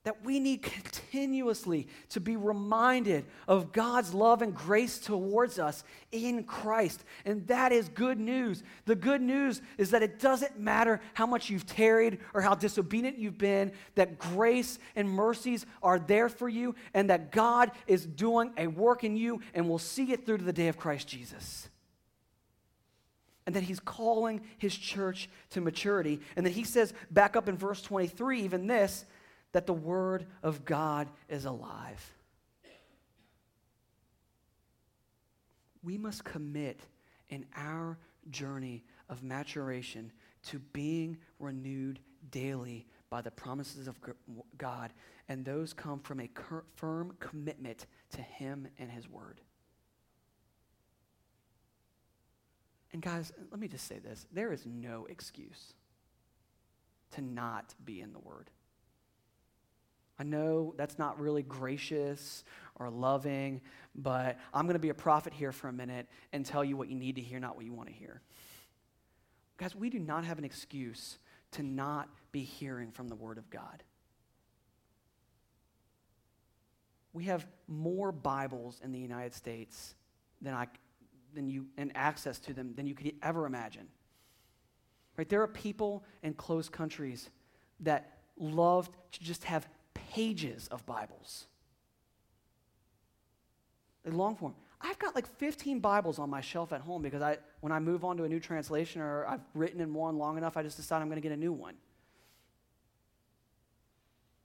B: that we need continuously to be reminded of God's love and grace towards us in Christ. And that is good news. The good news is that it doesn't matter how much you've tarried or how disobedient you've been, that grace and mercies are there for you, and that God is doing a work in you and will see it through to the day of Christ Jesus. And that he's calling his church to maturity. And that he says, back up in verse 23, even this that the Word of God is alive. We must commit in our journey of maturation to being renewed daily by the promises of God, and those come from a firm commitment to Him and His Word. And guys, let me just say this there is no excuse to not be in the Word. I know that's not really gracious or loving, but I'm going to be a prophet here for a minute and tell you what you need to hear, not what you want to hear. Guys, we do not have an excuse to not be hearing from the Word of God. We have more Bibles in the United States than I than you and access to them than you could ever imagine. Right? There are people in closed countries that love to just have pages of Bibles. They long form. I've got like 15 Bibles on my shelf at home because I, when I move on to a new translation or I've written in one long enough, I just decide I'm going to get a new one.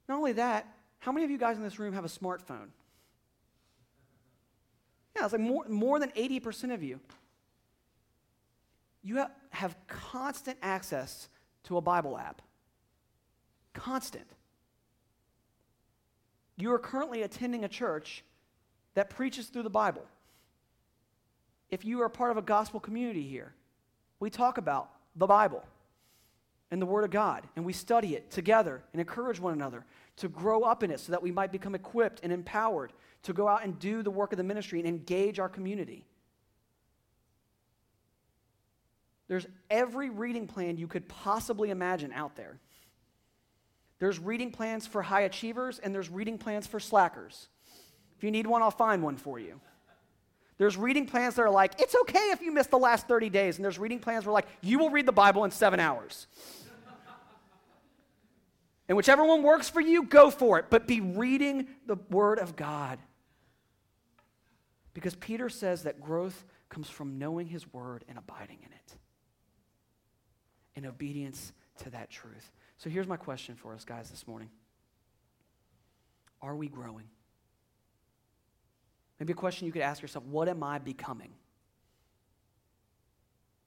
B: Not only that, how many of you guys in this room have a smartphone? Yeah, it's like more, more than 80% of you. You have, have constant access to a Bible app. Constant you are currently attending a church that preaches through the Bible. If you are part of a gospel community here, we talk about the Bible and the Word of God, and we study it together and encourage one another to grow up in it so that we might become equipped and empowered to go out and do the work of the ministry and engage our community. There's every reading plan you could possibly imagine out there. There's reading plans for high achievers, and there's reading plans for slackers. If you need one, I'll find one for you. There's reading plans that are like, it's okay if you miss the last 30 days. And there's reading plans where, like, you will read the Bible in seven hours. and whichever one works for you, go for it. But be reading the Word of God. Because Peter says that growth comes from knowing His Word and abiding in it, in obedience to that truth. So here's my question for us, guys, this morning Are we growing? Maybe a question you could ask yourself What am I becoming?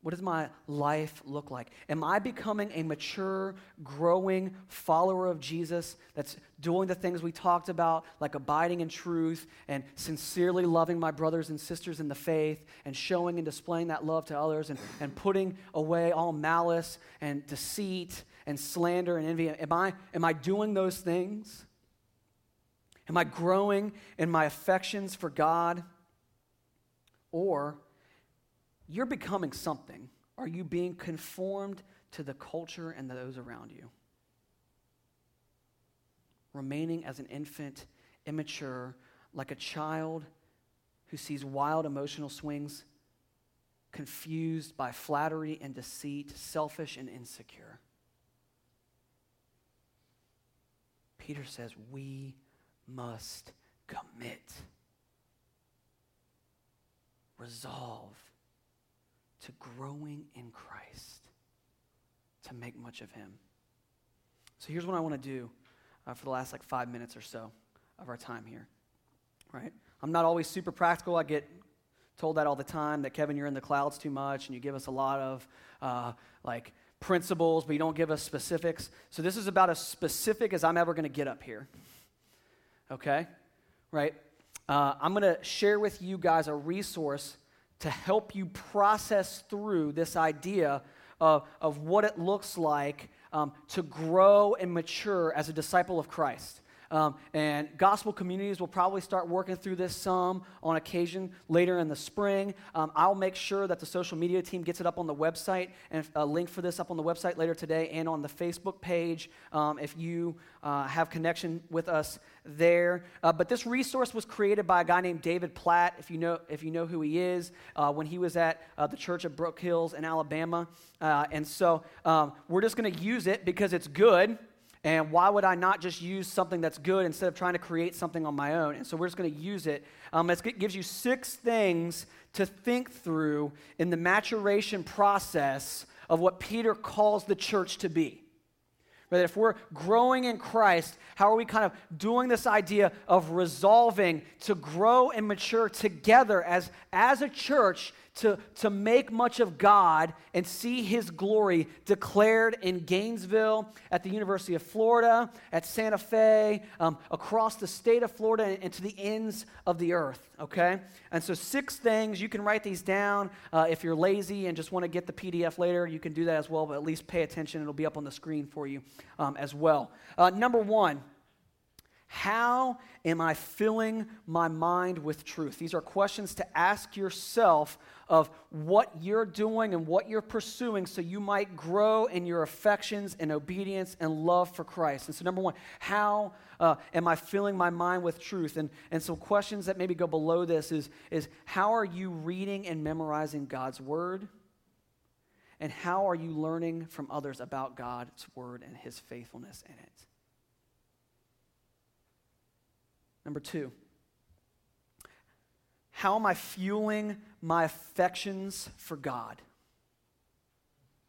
B: What does my life look like? Am I becoming a mature, growing follower of Jesus that's doing the things we talked about, like abiding in truth and sincerely loving my brothers and sisters in the faith and showing and displaying that love to others and, and putting away all malice and deceit and slander and envy? Am I, am I doing those things? Am I growing in my affections for God? Or you're becoming something. Are you being conformed to the culture and those around you? Remaining as an infant, immature, like a child who sees wild emotional swings, confused by flattery and deceit, selfish and insecure. Peter says, We must commit, resolve to growing in Christ, to make much of Him. So here's what I want to do uh, for the last like five minutes or so of our time here. Right? I'm not always super practical. I get told that all the time that Kevin, you're in the clouds too much, and you give us a lot of uh, like principles, but you don't give us specifics. So this is about as specific as I'm ever going to get up here. Okay? Right? Uh, I'm going to share with you guys a resource to help you process through this idea of, of what it looks like um, to grow and mature as a disciple of Christ. Um, and gospel communities will probably start working through this some on occasion later in the spring. Um, I'll make sure that the social media team gets it up on the website and a link for this up on the website later today and on the Facebook page um, if you uh, have connection with us there. Uh, but this resource was created by a guy named David Platt, if you know, if you know who he is, uh, when he was at uh, the Church of Brook Hills in Alabama. Uh, and so um, we're just going to use it because it's good. And why would I not just use something that's good instead of trying to create something on my own? And so we're just going to use it. Um, it gives you six things to think through in the maturation process of what Peter calls the church to be. Right? If we're growing in Christ, how are we kind of doing this idea of resolving to grow and mature together as, as a church to, to make much of God and see his glory declared in Gainesville, at the University of Florida, at Santa Fe, um, across the state of Florida, and, and, to the ends of the earth, okay? And so, six things. You can write these down. Uh, if you're lazy and just want to get the PDF later, you can do that as well, but at least pay attention. It'll be up on the screen for you um, as well. Uh, number one, how am I filling my mind with truth? These are questions to ask yourself of what you're doing and what you're pursuing so you might grow in your affections and obedience and love for Christ. And so, number one, how uh, am I filling my mind with truth? And, and some questions that maybe go below this is, is how are you reading and memorizing God's word? And how are you learning from others about God's word and his faithfulness in it? Number two, how am I fueling my affections for God?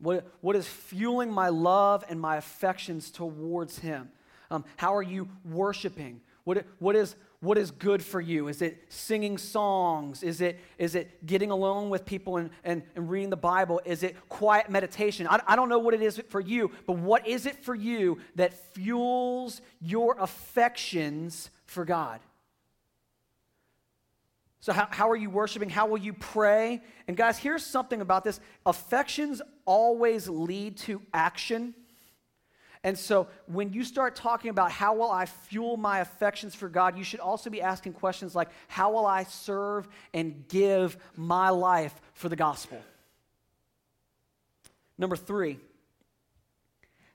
B: What, what is fueling my love and my affections towards Him? Um, how are you worshiping? What, what, is, what is good for you? Is it singing songs? Is it, is it getting alone with people and, and, and reading the Bible? Is it quiet meditation? I, I don't know what it is for you, but what is it for you that fuels your affections for God? So, how, how are you worshiping? How will you pray? And, guys, here's something about this affections always lead to action. And so, when you start talking about how will I fuel my affections for God, you should also be asking questions like, how will I serve and give my life for the gospel? Number three,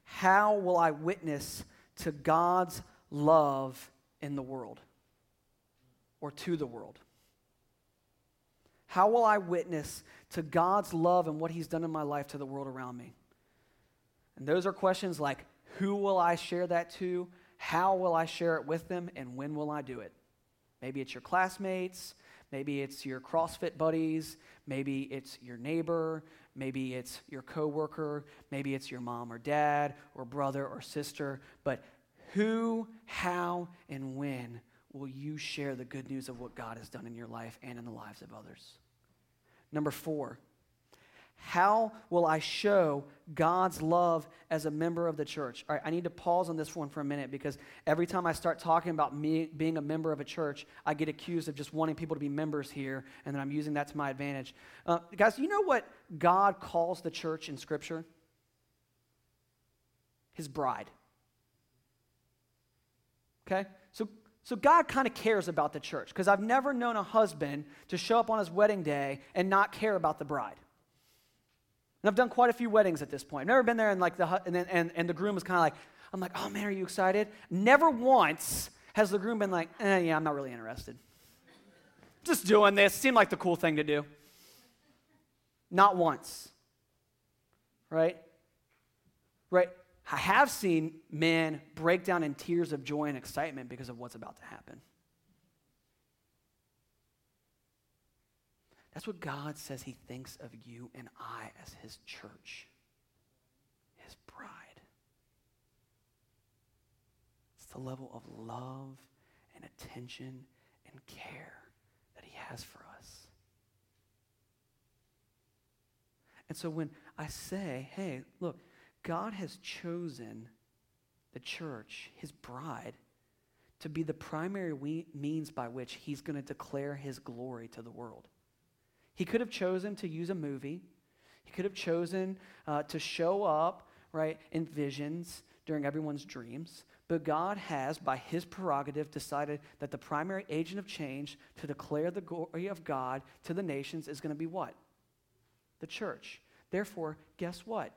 B: how will I witness to God's love in the world or to the world? How will I witness to God's love and what He's done in my life to the world around me? And those are questions like who will I share that to? How will I share it with them? And when will I do it? Maybe it's your classmates. Maybe it's your CrossFit buddies. Maybe it's your neighbor. Maybe it's your coworker. Maybe it's your mom or dad or brother or sister. But who, how, and when will you share the good news of what God has done in your life and in the lives of others? Number four, how will I show God's love as a member of the church? All right, I need to pause on this one for a minute because every time I start talking about me being a member of a church, I get accused of just wanting people to be members here, and then I'm using that to my advantage. Uh, guys, you know what God calls the church in Scripture? His bride. Okay? So so God kind of cares about the church because I've never known a husband to show up on his wedding day and not care about the bride. And I've done quite a few weddings at this point. I've never been there and like the and then, and, and the groom is kind of like, I'm like, oh man, are you excited? Never once has the groom been like, eh, yeah, I'm not really interested. Just doing this seemed like the cool thing to do. Not once. Right? Right? I have seen men break down in tears of joy and excitement because of what's about to happen. That's what God says He thinks of you and I as His church, His bride. It's the level of love and attention and care that He has for us. And so when I say, hey, look, God has chosen the church, his bride, to be the primary we- means by which he's going to declare his glory to the world. He could have chosen to use a movie. He could have chosen uh, to show up, right, in visions during everyone's dreams. But God has, by his prerogative, decided that the primary agent of change to declare the glory of God to the nations is going to be what? The church. Therefore, guess what?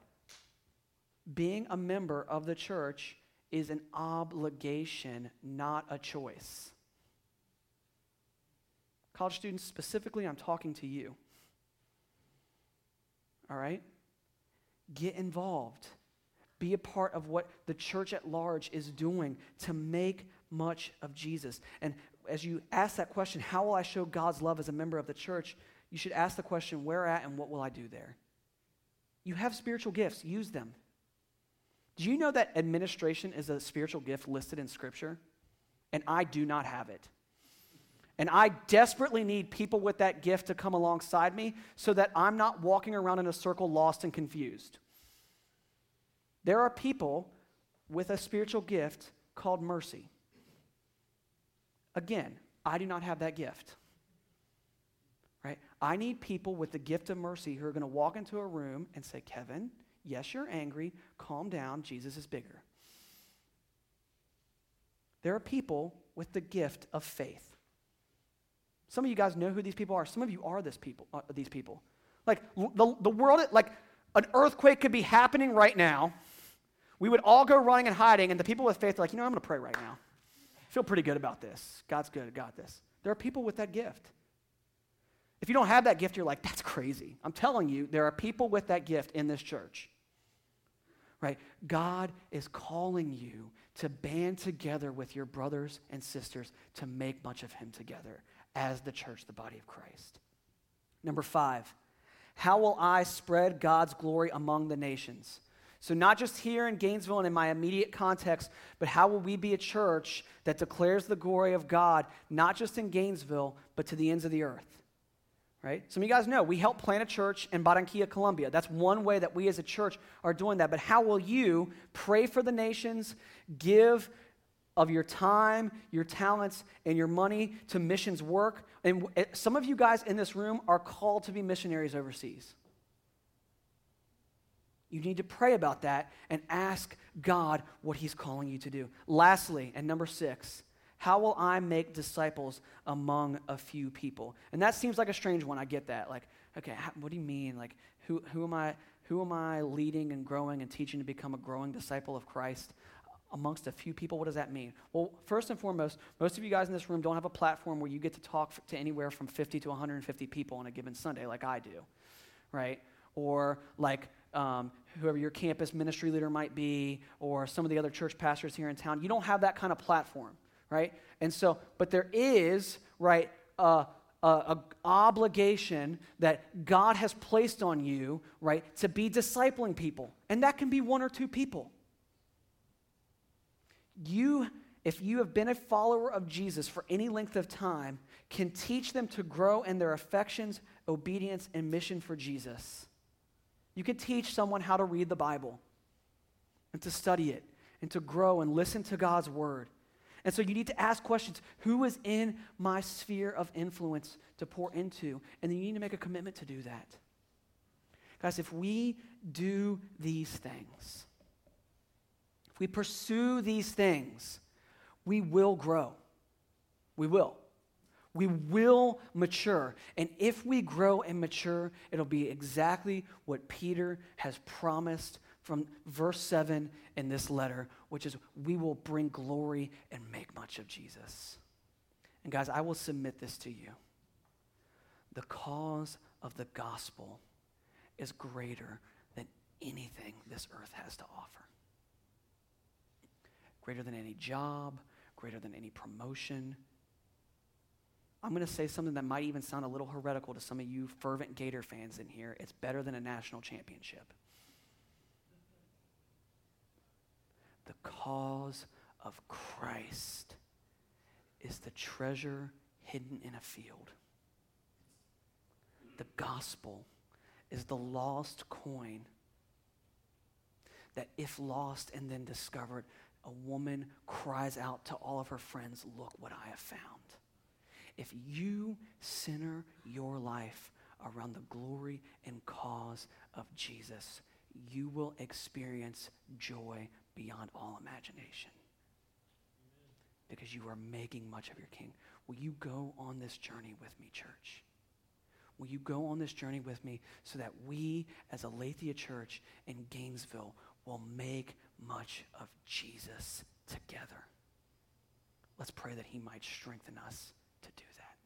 B: Being a member of the church is an obligation, not a choice. College students, specifically, I'm talking to you. All right? Get involved. Be a part of what the church at large is doing to make much of Jesus. And as you ask that question, how will I show God's love as a member of the church? You should ask the question, where at and what will I do there? You have spiritual gifts, use them. Do you know that administration is a spiritual gift listed in Scripture? And I do not have it. And I desperately need people with that gift to come alongside me so that I'm not walking around in a circle lost and confused. There are people with a spiritual gift called mercy. Again, I do not have that gift. Right? I need people with the gift of mercy who are going to walk into a room and say, Kevin, yes, you're angry. Calm down. Jesus is bigger. There are people with the gift of faith. Some of you guys know who these people are. Some of you are this people, uh, these people. Like the, the world, like an earthquake could be happening right now. We would all go running and hiding, and the people with faith are like, you know, I'm going to pray right now. I feel pretty good about this. God's good. Got this. There are people with that gift. If you don't have that gift, you're like, that's crazy. I'm telling you, there are people with that gift in this church. Right? God is calling you to band together with your brothers and sisters to make much of Him together as the church, the body of Christ. Number five, how will I spread God's glory among the nations? So, not just here in Gainesville and in my immediate context, but how will we be a church that declares the glory of God, not just in Gainesville, but to the ends of the earth? Right? Some of you guys know we help plant a church in Barranquilla, Colombia. That's one way that we as a church are doing that. But how will you pray for the nations, give of your time, your talents, and your money to missions work? And eh, some of you guys in this room are called to be missionaries overseas. You need to pray about that and ask God what He's calling you to do. Lastly, and number six, how will I make disciples among a few people? And that seems like a strange one. I get that. Like, okay, what do you mean? Like, who, who, am I, who am I leading and growing and teaching to become a growing disciple of Christ? Amongst a few people, what does that mean? Well, first and foremost, most of you guys in this room don't have a platform where you get to talk to anywhere from 50 to 150 people on a given Sunday, like I do, right? Or like um, whoever your campus ministry leader might be, or some of the other church pastors here in town. You don't have that kind of platform, right? And so, but there is, right, a, a, a, obligation that God has placed on you, right, to be discipling people. And that can be one or two people. You, if you have been a follower of Jesus for any length of time, can teach them to grow in their affections, obedience, and mission for Jesus. You can teach someone how to read the Bible and to study it and to grow and listen to God's word. And so you need to ask questions who is in my sphere of influence to pour into? And then you need to make a commitment to do that. Guys, if we do these things, if we pursue these things, we will grow. We will we will mature. And if we grow and mature, it'll be exactly what Peter has promised from verse 7 in this letter, which is we will bring glory and make much of Jesus. And guys, I will submit this to you. The cause of the gospel is greater than anything this earth has to offer. Greater than any job, greater than any promotion, I'm going to say something that might even sound a little heretical to some of you fervent Gator fans in here. It's better than a national championship. The cause of Christ is the treasure hidden in a field. The gospel is the lost coin that, if lost and then discovered, a woman cries out to all of her friends, Look what I have found. If you center your life around the glory and cause of Jesus, you will experience joy beyond all imagination. because you are making much of your King. Will you go on this journey with me, church? Will you go on this journey with me so that we, as Aletheia Church in Gainesville, will make much of Jesus together? Let's pray that He might strengthen us to do that.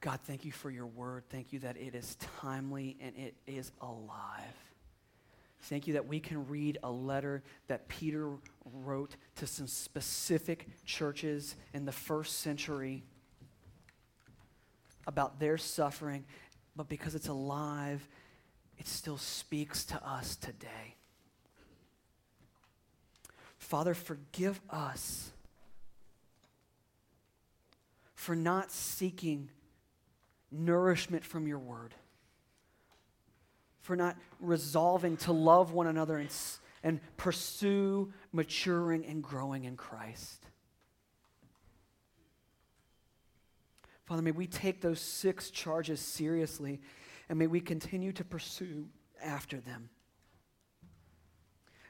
B: God, thank you for your word. Thank you that it is timely and it is alive. Thank you that we can read a letter that Peter wrote to some specific churches in the first century about their suffering, but because it's alive, it still speaks to us today. Father, forgive us for not seeking nourishment from your word, for not resolving to love one another and, and pursue maturing and growing in Christ. Father, may we take those six charges seriously and may we continue to pursue after them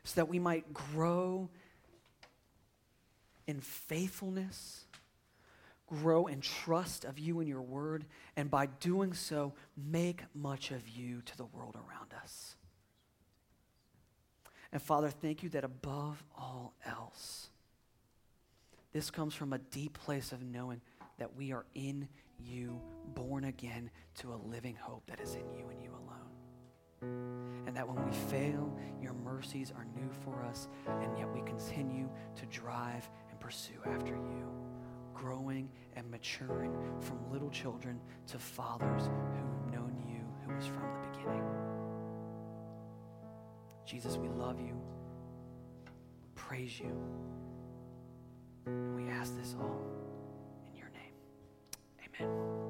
B: so that we might grow in faithfulness, grow in trust of you and your word, and by doing so, make much of you to the world around us. And Father, thank you that above all else, this comes from a deep place of knowing that we are in you, born again to a living hope that is in you and you alone. And that when we fail, your mercies are new for us, and yet we continue to drive and pursue after you, growing and maturing from little children to fathers who've known you, who was from the beginning. Jesus, we love you, we praise you, and we ask this all. In your name. Amen.